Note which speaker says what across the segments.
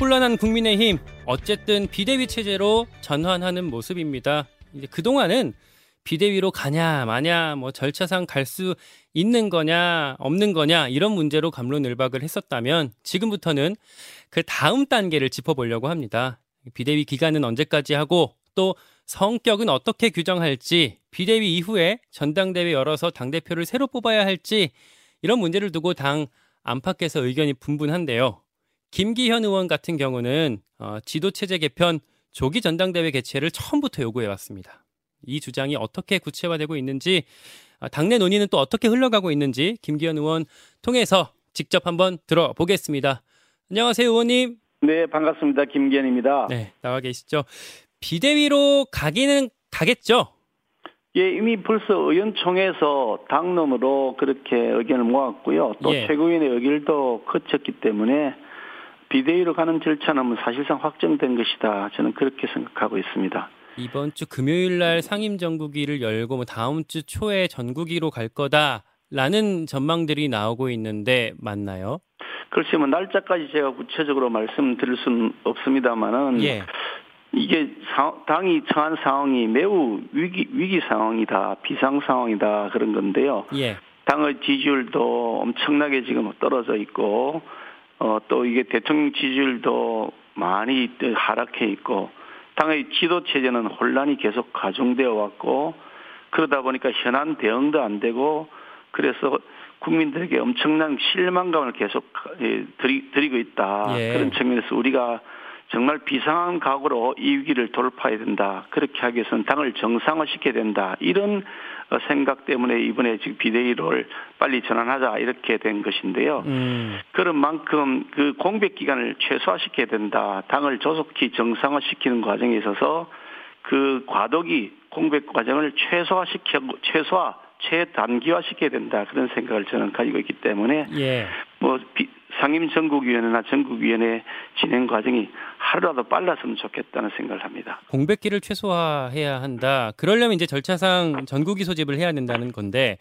Speaker 1: 혼란한 국민의힘 어쨌든 비대위 체제로 전환하는 모습입니다. 이제 그동안은 비대위로 가냐 마냐 뭐 절차상 갈 수 있는 거냐 없는 거냐 이런 문제로 감론을박을 했었다면 지금부터는 그 다음 단계를 짚어보려고 합니다. 비대위 기간은 언제까지 하고 또 성격은 어떻게 규정할지 비대위 이후에 전당대회 열어서 당대표를 새로 뽑아야 할지 이런 문제를 두고 당 안팎에서 의견이 분분한데요. 김기현 의원 같은 경우는 어, 지도체제 개편 조기 전당대회 개최를 처음부터 요구해 왔습니다. 이 주장이 어떻게 구체화되고 있는지 어, 당내 논의는 또 어떻게 흘러가고 있는지 김기현 의원 통해서 직접 한번 들어보겠습니다. 안녕하세요, 의원님.
Speaker 2: 네, 반갑습니다. 김기현입니다.
Speaker 1: 네, 나와 계시죠. 비대위로 가기는 가겠죠?
Speaker 2: 예, 이미 벌써 의원총회에서 당론으로 그렇게 의견을 모았고요. 또
Speaker 1: 예.
Speaker 2: 최고위원의 의결도 거쳤기 때문에 비대위로 가는 절차는 뭐 사실상 확정된 것이다. 저는 그렇게 생각하고 있습니다.
Speaker 1: 이번 주 금요일 날 상임 전국위를 열고 뭐 다음 주 초에 전국위로 갈 거다라는 전망들이 나오고 있는데 맞나요?
Speaker 2: 글쎄 뭐 날짜까지 제가 구체적으로 말씀드릴 수는 없습니다만은
Speaker 1: 예.
Speaker 2: 이게 사- 당이 처한 상황이 매우 위기 위기 상황이다, 비상 상황이다 그런 건데요.
Speaker 1: 예.
Speaker 2: 당의 지지율도 엄청나게 지금 떨어져 있고 어, 또 이게 대통령 지지율도 많이 하락해 있고 당의 지도 체제는 혼란이 계속 가중되어 왔고 그러다 보니까 현안 대응도 안 되고 그래서 국민들에게 엄청난 실망감을 계속 예, 드리, 드리고 있다
Speaker 1: 예.
Speaker 2: 그런 측면에서 우리가 정말 비상한 각오로 이 위기를 돌파해야 된다. 그렇게 하기 위해서는 당을 정상화시켜야 된다. 이런 어, 생각 때문에 이번에 지금 비대위를 빨리 전환하자 이렇게 된 것인데요.
Speaker 1: 음.
Speaker 2: 그런 만큼 그 공백 기간을 최소화시켜야 된다. 당을 조속히 정상화시키는 과정에 있어서 그 과도기 공백 과정을 최소화시켜 최소화 최단기화시켜야 된다. 그런 생각을 저는 가지고 있기 때문에
Speaker 1: 예.
Speaker 2: 뭐 비- 상임 전국위원회나 전국위원회 진행 과정이 하루라도 빨랐으면 좋겠다는 생각을 합니다.
Speaker 1: 공백기를 최소화해야 한다. 그러려면 이제 절차상 전국위 소집을 해야 된다는 건데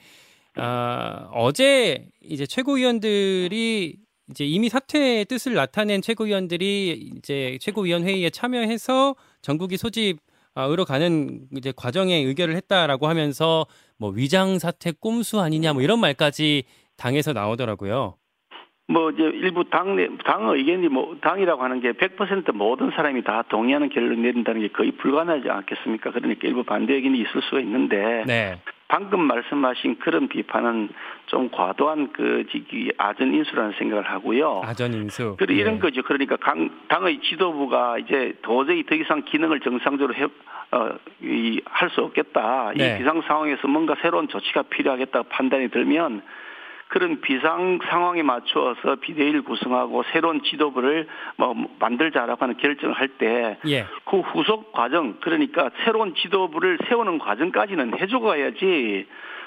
Speaker 1: 아, 어제 이제 최고위원들이 이제 이미 사퇴의 뜻을 나타낸 최고위원들이 이제 최고위원 회의에 참여해서 전국위 소집 으로 가는 이제 과정에 의결을 했다라고 하면서 뭐 위장 사퇴 꼼수 아니냐 뭐 이런 말까지 당에서 나오더라고요.
Speaker 2: 뭐 이제 일부 당내 당 의견이 뭐 당이라고 하는 게 100% 모든 사람이 다 동의하는 결론을 내린다는 게 거의 불가능하지 않겠습니까? 그러니까 일부 반대 의견이 있을 수가 있는데
Speaker 1: 네.
Speaker 2: 방금 말씀하신 그런 비판은 좀 과도한 그 지기 아전 인수라는 생각을 하고요.
Speaker 1: 아전 인수.
Speaker 2: 그래 이런
Speaker 1: 예.
Speaker 2: 거죠. 그러니까 강, 당의 지도부가 이제 도저히 더 이상 기능을 정상적으로 해, 어, 이, 할 수 없겠다.
Speaker 1: 네.
Speaker 2: 이 비상 상황에서 뭔가 새로운 조치가 필요하겠다 판단이 들면 그런 비상 상황에 맞추어서 비대위를 구성하고 새로운 지도부를 뭐 만들자라고 하는 결정을 할때
Speaker 1: 예.
Speaker 2: 그 후속 과정 그러니까 새로운 지도부를 세우는 과정까지는 해주고 가야지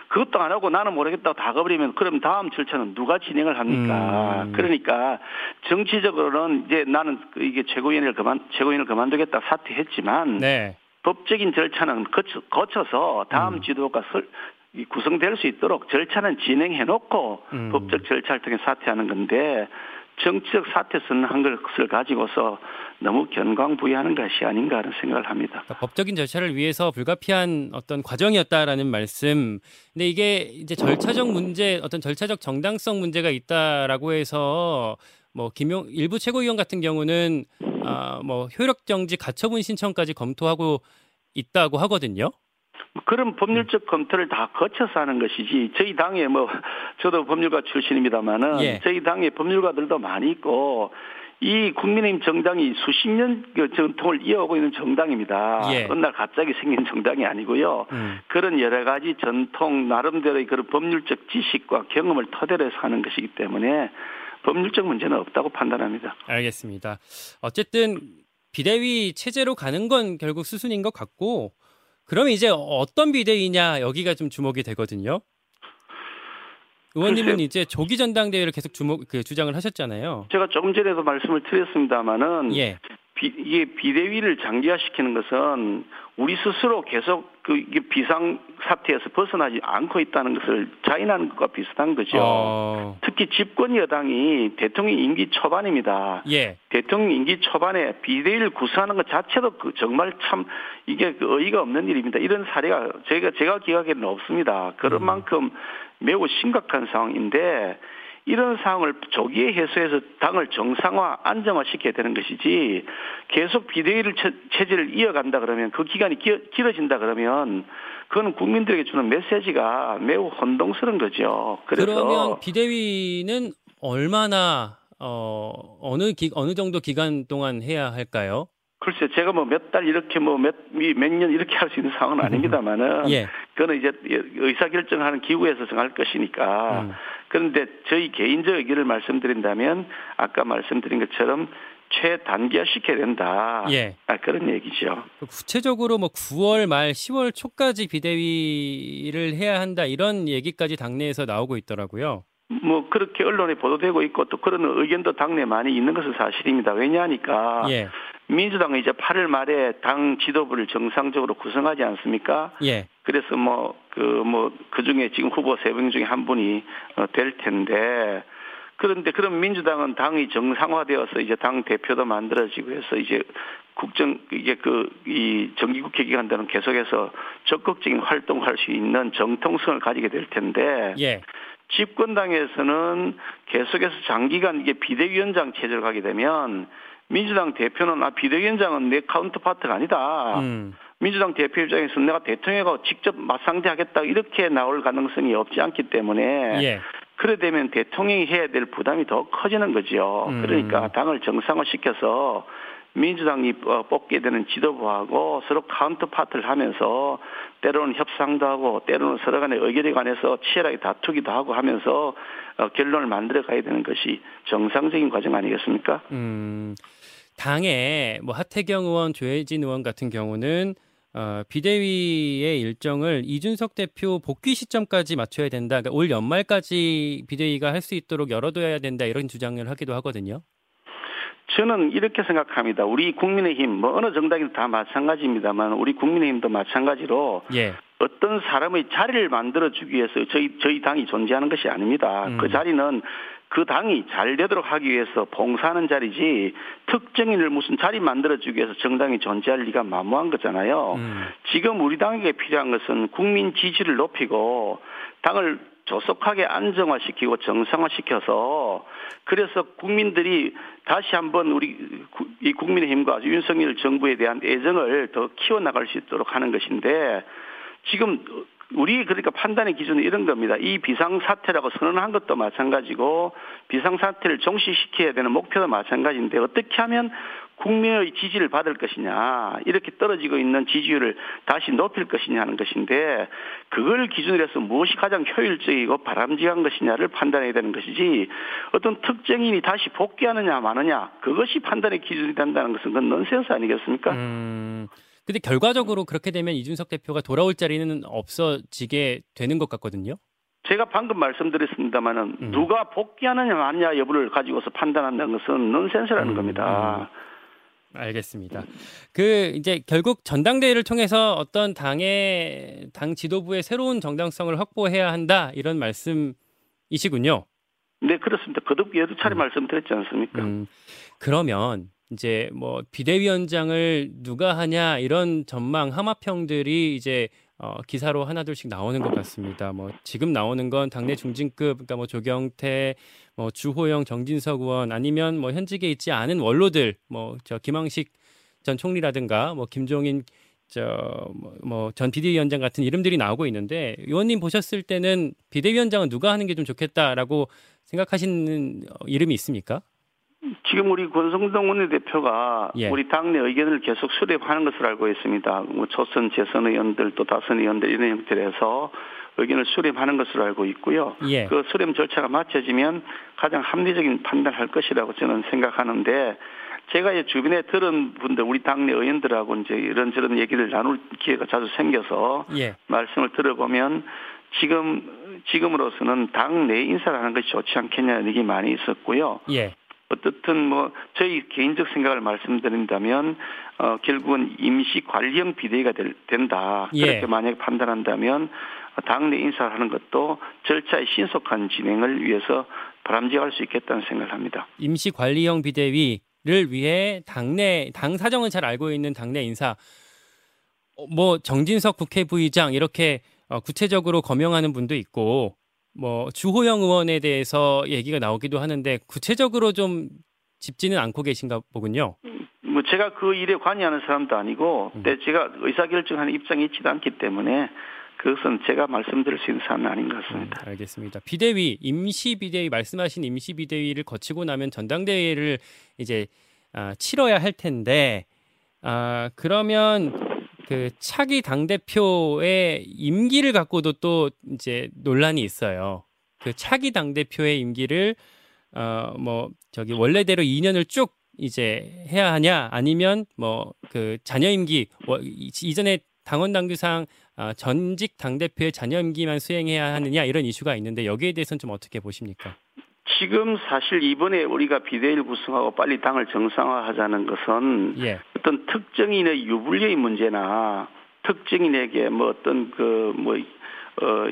Speaker 2: 그것도 안 하고 나는 모르겠다고 다 가버리면 그럼 다음 절차는 누가 진행을 합니까?
Speaker 1: 음.
Speaker 2: 그러니까 정치적으로는 이제 나는 그 이게 최고위원을 그만 최고위원을 그만두겠다 사퇴했지만
Speaker 1: 네.
Speaker 2: 법적인 절차는 거쳐, 거쳐서 다음
Speaker 1: 음.
Speaker 2: 지도가 설, 이 구성될 수 있도록 절차는 진행해 놓고
Speaker 1: 음.
Speaker 2: 법적 절차를 통해 사퇴하는 건데 정치적 사퇴 선언한 것을 가지고서 너무 견광부의하는 것이 아닌가 하는 생각을 합니다.
Speaker 1: 그러니까 법적인 절차를 위해서 불가피한 어떤 과정이었다라는 말씀. 근데 이게 이제 절차적 문제, 어떤 절차적 정당성 문제가 있다라고 해서 뭐 김용 일부 최고위원 같은 경우는 아뭐 효력 정지 가처분 신청까지 검토하고 있다고 하거든요.
Speaker 2: 그런 법률적 검토를 다 거쳐서 하는 것이지 저희 당에 뭐 저도 법률가 출신입니다만은
Speaker 1: 예.
Speaker 2: 저희 당에 법률가들도 많이 있고 이 국민의힘 정당이 수십 년그 전통을 이어오고 있는 정당입니다.
Speaker 1: 예.
Speaker 2: 어느 날 갑자기 생긴 정당이 아니고요.
Speaker 1: 음.
Speaker 2: 그런 여러 가지 전통 나름대로의 그런 법률적 지식과 경험을 토대로 해서 하는 것이기 때문에 법률적 문제는 없다고 판단합니다.
Speaker 1: 알겠습니다. 어쨌든 비대위 체제로 가는 건 결국 수순인 것 같고 그러면 이제 어떤 비대위냐 여기가 좀 주목이 되거든요. 의원님은
Speaker 2: 글쎄요.
Speaker 1: 이제 조기 전당대회를 계속 주목 그 주장을 하셨잖아요.
Speaker 2: 제가 조금 전에도 말씀을 드렸습니다마는
Speaker 1: 예.
Speaker 2: 비, 이게 비대위를 장기화시키는 것은 우리 스스로 계속 그그 이게 비상 사태에서 벗어나지 않고 있다는 것을 자인하는 것과 비슷한 거죠.
Speaker 1: 어,
Speaker 2: 특히 집권 여당이 대통령 임기 초반입니다.
Speaker 1: 예.
Speaker 2: 대통령 임기 초반에 비대위를 구성하는 것 자체도 그 정말 참 이게 그 어이가 없는 일입니다. 이런 사례가 제가 제가 기억에는 없습니다. 그런
Speaker 1: 음.
Speaker 2: 만큼 매우 심각한 상황인데 이런 상황을 조기에 해소해서 당을 정상화, 안정화 시켜야 되는 것이지 계속 비대위를 체- 체제를 이어간다 그러면 그 기간이 기- 길어진다 그러면 그거는 국민들에게 주는 메시지가 매우 혼동스러운 거죠.
Speaker 1: 그러면 비대위는 얼마나 어 어느 기 어느 정도 기간 동안 해야 할까요?
Speaker 2: 글쎄 제가 뭐 몇 달 이렇게 뭐 몇 몇 년 이렇게 할 수 있는 상황은 아닙니다만은
Speaker 1: 예.
Speaker 2: 그거는 이제 의사 결정하는 기구에서 정할 것이니까
Speaker 1: 음.
Speaker 2: 그런데 저희 개인적 의견을 말씀드린다면 아까 말씀드린 것처럼 최단기화 시켜야 된다.
Speaker 1: 예.
Speaker 2: 아, 그런 얘기죠.
Speaker 1: 구체적으로 뭐 9월 말 10월 초까지 비대위를 해야 한다 이런 얘기까지 당내에서 나오고 있더라고요.
Speaker 2: 뭐 그렇게 언론에 보도되고 있고 또 그런 의견도 당내 많이 있는 것은 사실입니다. 왜냐하니까
Speaker 1: 예.
Speaker 2: 민주당은 이제 8월 말에 당 지도부를 정상적으로 구성하지 않습니까?
Speaker 1: 예.
Speaker 2: 그래서 뭐 그 뭐 그 중에 지금 후보 세 명 중에 한 분이 어, 될 텐데 그런데 그럼 민주당은 당이 정상화되어서 이제 당 대표도 만들어지고 해서 이제 국정 이게 그 이 정기국회 기간 동안 계속해서 적극적인 활동할 수 있는 정통성을 가지게 될 텐데
Speaker 1: 예.
Speaker 2: 집권당에서는 계속해서 장기간 이게 비대위원장 체제로 가게 되면 민주당 대표는 아 비대위원장은 내 counterpart가 아니다.
Speaker 1: 음.
Speaker 2: 민주당 대표 입장에서 내가 대통령하고 직접 맞상대하겠다 이렇게 나올 가능성이 없지 않기 때문에
Speaker 1: 예.
Speaker 2: 그래 되면 대통령이 해야 될 부담이 더 커지는 거죠.
Speaker 1: 음.
Speaker 2: 그러니까 당을 정상화시켜서 민주당이 어, 뽑게 되는 지도부하고 서로 counterpart를 하면서 때로는 협상도 하고 때로는 서로 간의 의견에 관해서 치열하게 다투기도 하고 하면서 어, 결론을 만들어 가야 되는 것이 정상적인 과정 아니겠습니까?
Speaker 1: 음. 당에 뭐 하태경 의원, 조혜진 의원 같은 경우는 어, 비대위의 일정을 이준석 대표 복귀 시점까지 맞춰야 된다. 그러니까 올 연말까지 비대위가 할 수 있도록 열어둬야 된다 이런 주장을 하기도 하거든요.
Speaker 2: 저는 이렇게 생각합니다. 우리 국민의힘 뭐 어느 정당이든 다 마찬가지입니다만 우리 국민의힘도 마찬가지로
Speaker 1: 예.
Speaker 2: 어떤 사람의 자리를 만들어 주기 위해서 저희 저희 당이 존재하는 것이 아닙니다.
Speaker 1: 음.
Speaker 2: 그 자리는 그 당이 잘 되도록 하기 위해서 봉사하는 자리지 특정인을 무슨 자리 만들어 주기 위해서 정당이 존재할 리가 만무한 거잖아요.
Speaker 1: 음.
Speaker 2: 지금 우리 당에게 필요한 것은 국민 지지를 높이고 당을 조속하게 안정화시키고 정상화시켜서 그래서 국민들이 다시 한번 우리 구- 이 국민의힘과 윤석열 정부에 대한 애정을 더 키워나갈 수 있도록 하는 것인데 지금 우리 그러니까 판단의 기준은 이런 겁니다. 이 비상사태라고 선언한 것도 마찬가지고 비상사태를 종식시켜야 되는 목표도 마찬가지인데 어떻게 하면 국민의 지지를 받을 것이냐 이렇게 떨어지고 있는 지지율을 다시 높일 것이냐 하는 것인데 그걸 기준으로 해서 무엇이 가장 효율적이고 바람직한 것이냐를 판단해야 되는 것이지 어떤 특정인이 다시 복귀하느냐 마느냐 그것이 판단의 기준이 된다는 것은 그건 넌센스 아니겠습니까?
Speaker 1: 음. 근데 결과적으로 그렇게 되면 이준석 대표가 돌아올 자리는 없어지게 되는 것 같거든요.
Speaker 2: 제가 방금 말씀드렸습니다마는
Speaker 1: 음.
Speaker 2: 누가 복귀하느냐 마느냐 여부를 가지고서 판단한다는 것은 넌센스라는
Speaker 1: 음,
Speaker 2: 겁니다.
Speaker 1: 알겠습니다. 그 이제 결국 전당대회를 통해서 어떤 당의 당 지도부의 새로운 정당성을 확보해야 한다 이런 말씀이시군요.
Speaker 2: 네 그렇습니다. 거듭 여러 차례
Speaker 1: 음.
Speaker 2: 말씀드렸지 않습니까?
Speaker 1: 음, 그러면 이제 뭐 비대위원장을 누가 하냐 이런 전망 하마평들이 이제 어, 기사로 하나둘씩 나오는 것 같습니다. 뭐 지금 나오는 건 당내 중진급, 그러니까 뭐 조경태, 뭐 주호영, 정진석 의원 아니면 뭐 현직에 있지 않은 원로들, 뭐 저 김황식 전 총리라든가 뭐 김종인 저뭐 전 비대위원장 같은 이름들이 나오고 있는데 의원님 보셨을 때는 비대위원장은 누가 하는 게 좀 좋겠다라고 생각하시는 어, 이름이 있습니까?
Speaker 2: 지금 우리 권성동 원내대표가
Speaker 1: 예.
Speaker 2: 우리 당내 의견을 계속 수립하는 것으로 알고 있습니다. 뭐 초선 재선 의원들 또 다선 의원들 이런 형태로 해서 의견을 수립하는 것으로 알고 있고요.
Speaker 1: 예.
Speaker 2: 그 수렴 절차가 마쳐지면 가장 합리적인 판단을 할 것이라고 저는 생각하는데 제가 이제 주변에 들은 분들 우리 당내 의원들하고 이제 이런저런 얘기를 나눌 기회가 자주 생겨서
Speaker 1: 예.
Speaker 2: 말씀을 들어보면 지금 지금으로서는 당내 인사를 하는 것이 좋지 않겠냐는 얘기 많이 있었고요.
Speaker 1: 예.
Speaker 2: 어떻든 뭐 저희 개인적 생각을 말씀드린다면 어 결국은 임시 관리형 비대위가 될, 된다.
Speaker 1: 예.
Speaker 2: 그렇게 만약에 판단한다면 당내 인사를 하는 것도 절차의 신속한 진행을 위해서 바람직할 수 있겠다는 생각을 합니다.
Speaker 1: 임시 관리형 비대위를 위해 당내 당 사정은 잘 알고 있는 당내 인사 어, 뭐 정진석 국회 부의장 이렇게 어, 구체적으로 거명하는 분도 있고 뭐 주호영 의원에 대해서 얘기가 나오기도 하는데 구체적으로 좀 짚지는 않고 계신가 보군요.
Speaker 2: 뭐 제가 그 일에 관여하는 사람도 아니고,
Speaker 1: 음.
Speaker 2: 근데 제가 의사결정하는 입장이 있지도 않기 때문에 그것은 제가 말씀드릴 수 있는 사안은 아닌 것 같습니다.
Speaker 1: 음, 알겠습니다. 비대위 임시 비대위 말씀하신 임시 비대위를 거치고 나면 전당대회를 이제 아, 치러야 할 텐데 아, 그러면 그 차기 당 대표의 임기를 갖고도 또 이제 논란이 있어요. 그 차기 당 대표의 임기를 어 뭐 저기 원래대로 2년을 쭉 이제 해야 하냐 아니면 뭐 그 자녀 임기 뭐 이- 이전에 당원 당규상 아, 전직 당 대표의 자녀 임기만 수행해야 하느냐 이런 이슈가 있는데 여기에 대해서는 좀 어떻게 보십니까?
Speaker 2: 지금 사실 이번에 우리가 비대위를 구성하고 빨리 당을 정상화하자는 것은
Speaker 1: 예,
Speaker 2: 어떤 특정인의 유불리의 문제나 특정인에게 뭐 어떤 그뭐 어,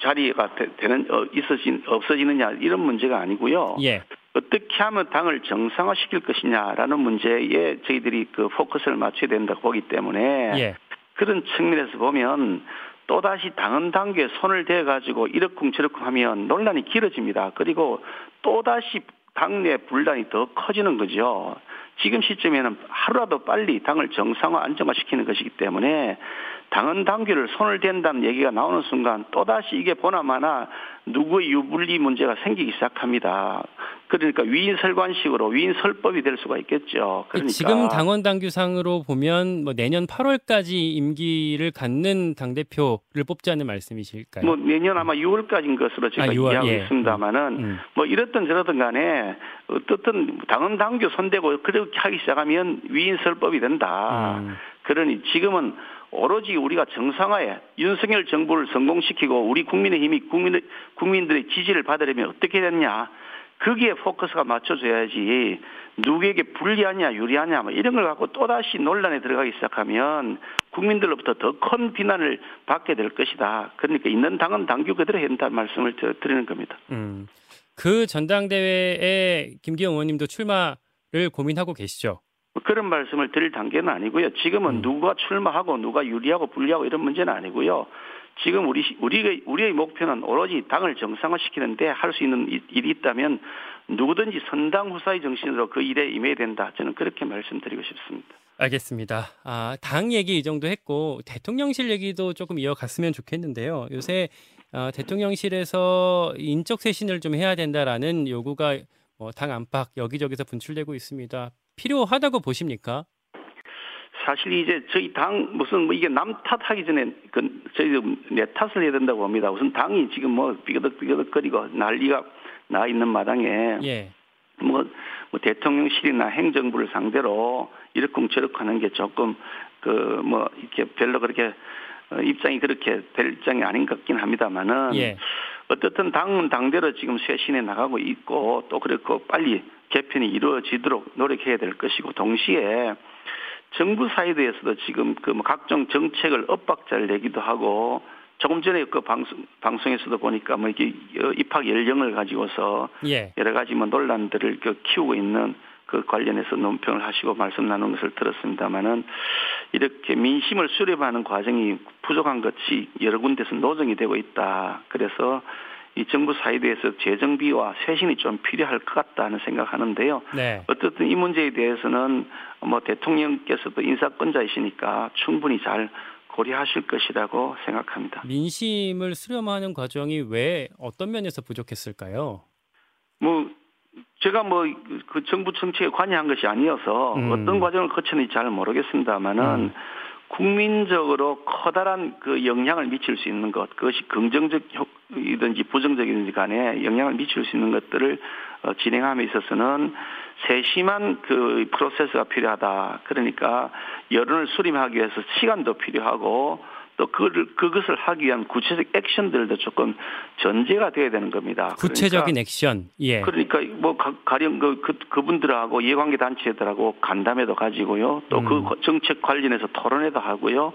Speaker 2: 자리가 되, 되는 어, 있어진 없어지느냐 이런 문제가 아니고요.
Speaker 1: 예,
Speaker 2: 어떻게 하면 당을 정상화시킬 것이냐라는 문제에 저희들이 그 포커스를 맞춰야 된다고 보기 때문에
Speaker 1: 예,
Speaker 2: 그런 측면에서 보면 또다시 당헌 당규에 손을 대 가지고 이러쿵 저러쿵 하면 논란이 길어집니다. 그리고 또다시 당내 분란이 더 커지는 거죠. 지금 시점에는 하루라도 빨리 당을 정상화 안정화시키는 것이기 때문에 당헌 당규를 손을 댄다는 얘기가 나오는 순간 또다시 이게 보나마나 누구의 유불리 문제가 생기기 시작합니다. 그러니까 위인설관식으로 위인설법이 될 수가 있겠죠. 그러니까
Speaker 1: 지금 당원 당규상으로 보면 뭐 내년 8월까지 임기를 갖는 당 대표를 뽑자는 말씀이실까요?
Speaker 2: 뭐 내년 아마 6월까지인 것으로 제가
Speaker 1: 아, 6월,
Speaker 2: 이해하고
Speaker 1: 예.
Speaker 2: 있습니다만은
Speaker 1: 음.
Speaker 2: 뭐 이렇든 저렇든 간에 어떻든 당헌 당규 손대고 그렇게 하기 시작하면 위인설법이 된다.
Speaker 1: 음.
Speaker 2: 그러니 지금은 오로지 우리가 정상화에 윤석열 정부를 성공시키고 우리 국민의 힘이 국민 국민들의 지지를 받으려면 어떻게 됐냐? 거기에 포커스가 맞춰져야지 누구에게 불리하냐 유리하냐 뭐 이런 걸 갖고 또다시 논란에 들어가기 시작하면 국민들로부터 더 큰 비난을 받게 될 것이다. 그러니까 있는 당은 당규 그대로 된다는 말씀을 드- 드리는 겁니다.
Speaker 1: 음. 그 전당대회에 김기영 의원님도 출마를 고민하고 계시죠?
Speaker 2: 뭐 그런 말씀을 드릴 단계는 아니고요. 지금은
Speaker 1: 음.
Speaker 2: 누가 출마하고 누가 유리하고 불리하고 이런 문제는 아니고요. 지금 우리 우리의 우리의 목표는 오로지 당을 정상화시키는데 할 수 있는 일- 일이 있다면 누구든지 선당 후사의 정신으로 그 일에 임해야 된다. 저는 그렇게 말씀드리고 싶습니다.
Speaker 1: 알겠습니다. 아, 당 얘기 이 정도 했고 대통령실 얘기도 조금 이어갔으면 좋겠는데요. 요새 어, 대통령실에서 인적 쇄신을 좀 해야 된다라는 요구가 뭐, 당 안팎 여기저기서 분출되고 있습니다. 필요하다고 보십니까?
Speaker 2: 사실 이제 저희 당 무슨 뭐 이게 남 탓하기 전에 그 저희 내 탓을 해야 된다고 봅니다. 우선 당이 지금 뭐 비거덕비거덕거리고 난리가 나 있는 마당에
Speaker 1: 예.
Speaker 2: 뭐, 뭐 대통령실이나 행정부를 상대로 이렇쿵 저렇쿵 하는 게 조금 그 뭐 이렇게 별로 그렇게 어, 입장이 그렇게 될 입장이 아닌 것 같긴 합니다만은
Speaker 1: 예.
Speaker 2: 어떻든 당은 당대로 지금 쇄신해 나가고 있고 또 그렇고 빨리 개편이 이루어지도록 노력해야 될 것이고 동시에 정부 사이드에서도 지금 그뭐 각종 정책을 엇박자를 내기도 하고 조금 전에 그 방송 방송에서도 보니까 뭐 이게 어, 입학 연령을 가지고서
Speaker 1: 예.
Speaker 2: 여러 가지 뭐 논란들을 그 키우고 있는 그 관련해서 논평을 하시고 말씀 나눈 것을 들었습니다만은 이렇게 민심을 수렴하는 과정이 부족한 것이 여러 군데서 노정이 되고 있다. 그래서 이 정부 사이드에서 재정비와 쇄신이 좀 필요할 것 같다는 생각하는데요.
Speaker 1: 네.
Speaker 2: 어쨌든 이 문제에 대해서는 뭐 대통령께서도 인사권자이시니까 충분히 잘 고려하실 것이라고 생각합니다.
Speaker 1: 민심을 수렴하는 과정이 왜 어떤 면에서 부족했을까요?
Speaker 2: 뭐 제가 뭐 그 정부 정책에 관여한 것이 아니어서
Speaker 1: 음.
Speaker 2: 어떤 과정을 거쳤는지 잘 모르겠습니다만은
Speaker 1: 음.
Speaker 2: 국민적으로 커다란 그 영향을 미칠 수 있는 것 그것이 긍정적이든지 부정적이든지 간에 영향을 미칠 수 있는 것들을 어, 진행함에 있어서는 세심한 그 프로세스가 필요하다. 그러니까 여론을 수렴하기 위해서 시간도 필요하고 또 그를 그것을 하기 위한 구체적 액션들도 조금 전제가 돼야 되는 겁니다.
Speaker 1: 구체적인 그러니까, 액션. 예.
Speaker 2: 그러니까 뭐 가 령 그, 그 그분들하고 이해관계 단체들하고 간담회도 가지고요. 또그 음. 정책 관련해서 토론회도 하고요.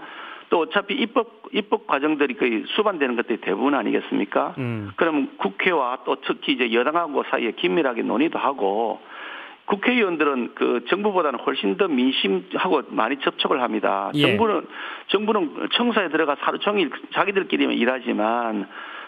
Speaker 2: 또 어차피 입법 입법 과정들이 거의 수반되는 것들이 대부분 아니겠습니까? 음. 그러면 국회와 또 특히 이제 여당하고 사이에 긴밀하게 논의도 하고 국회의원들은 그 정부보다는 훨씬 더 민심하고 많이 접촉을 합니다. 예. 정부는 정부는 청사에 들어가 하루 종일 자기들끼리만 일하지만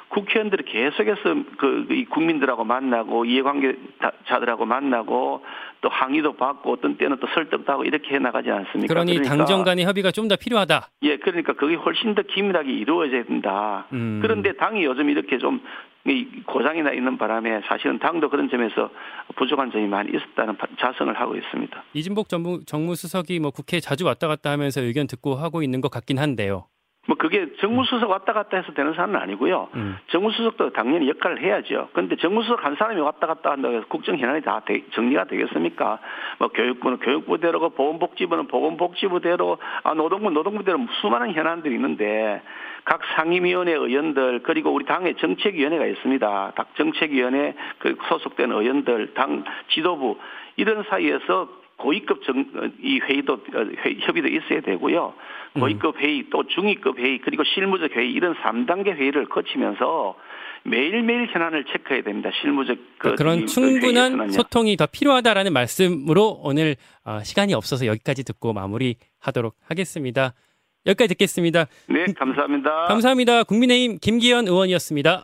Speaker 2: 국회의원들이 계속해서 그 국민들하고 만나고 이해관계자들하고 만나고 또 항의도 받고 어떤 때는 또 설득도 하고 이렇게 해 나가지 않습니까?
Speaker 1: 그러니 그러니까, 당정 간의 협의가 좀 더 필요하다.
Speaker 2: 예, 그러니까 그게 훨씬 더 긴밀하게 이루어져야 된다. 음. 그런데 당이 요즘 이렇게 좀 고장이 나 있는 바람에 사실은 당도 그런 점에서 부족한 점이 많이 있었다는 자성을 하고 있습니다.
Speaker 1: 이진복 정무, 정무수석이 뭐 국회에 자주 왔다 갔다 하면서 의견 듣고 하고 있는 것 같긴 한데요.
Speaker 2: 뭐 그게 정무수석 왔다 갔다 해서 되는 사안은 아니고요. 음. 정무수석도 당연히 역할을 해야죠. 그런데 정무수석 한 사람이 왔다 갔다 한다고 해서 국정 현안이 다 되, 정리가 되겠습니까? 뭐 교육부는 교육부대로고 보건복지부는 보건복지부대로 아 노동부 노동부대로 수많은 현안들이 있는데 각 상임위원회 의원들 그리고 우리 당의 정책위원회가 있습니다. 각 정책위원회 그 소속된 의원들 당 지도부 이런 사이에서 고위급 정, 이 회의도 어, 회, 협의도 있어야 되고요. 고위급 회의 또 중위급 회의 그리고 실무적 회의 이런 3단계 회의를 거치면서 매일매일 현안을 체크해야 됩니다. 실무적
Speaker 1: 그, 그런 충분한 소통이 더 필요하다라는 말씀으로 오늘 어, 시간이 없어서 여기까지 듣고 마무리하도록 하겠습니다. 여기까지 듣겠습니다.
Speaker 2: 네, 감사합니다.
Speaker 1: 감사합니다. 국민의힘 김기현 의원이었습니다.